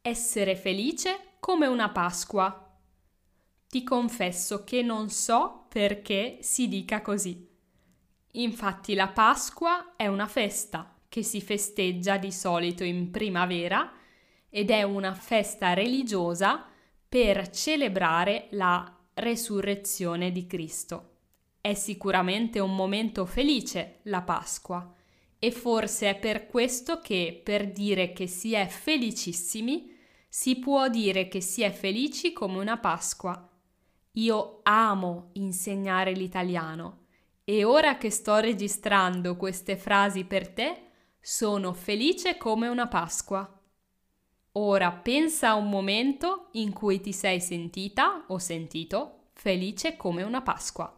Essere felice come una Pasqua. Ti confesso che non so perché si dica così. Infatti la Pasqua è una festa che si festeggia di solito in primavera ed è una festa religiosa per celebrare la resurrezione di Cristo. È sicuramente un momento felice la Pasqua e forse è per questo che per dire che si è felicissimi si può dire che si è felici come una Pasqua. Io amo insegnare l'italiano e ora che sto registrando queste frasi per te, sono felice come una Pasqua. Ora pensa a un momento in cui ti sei sentita o sentito felice come una Pasqua.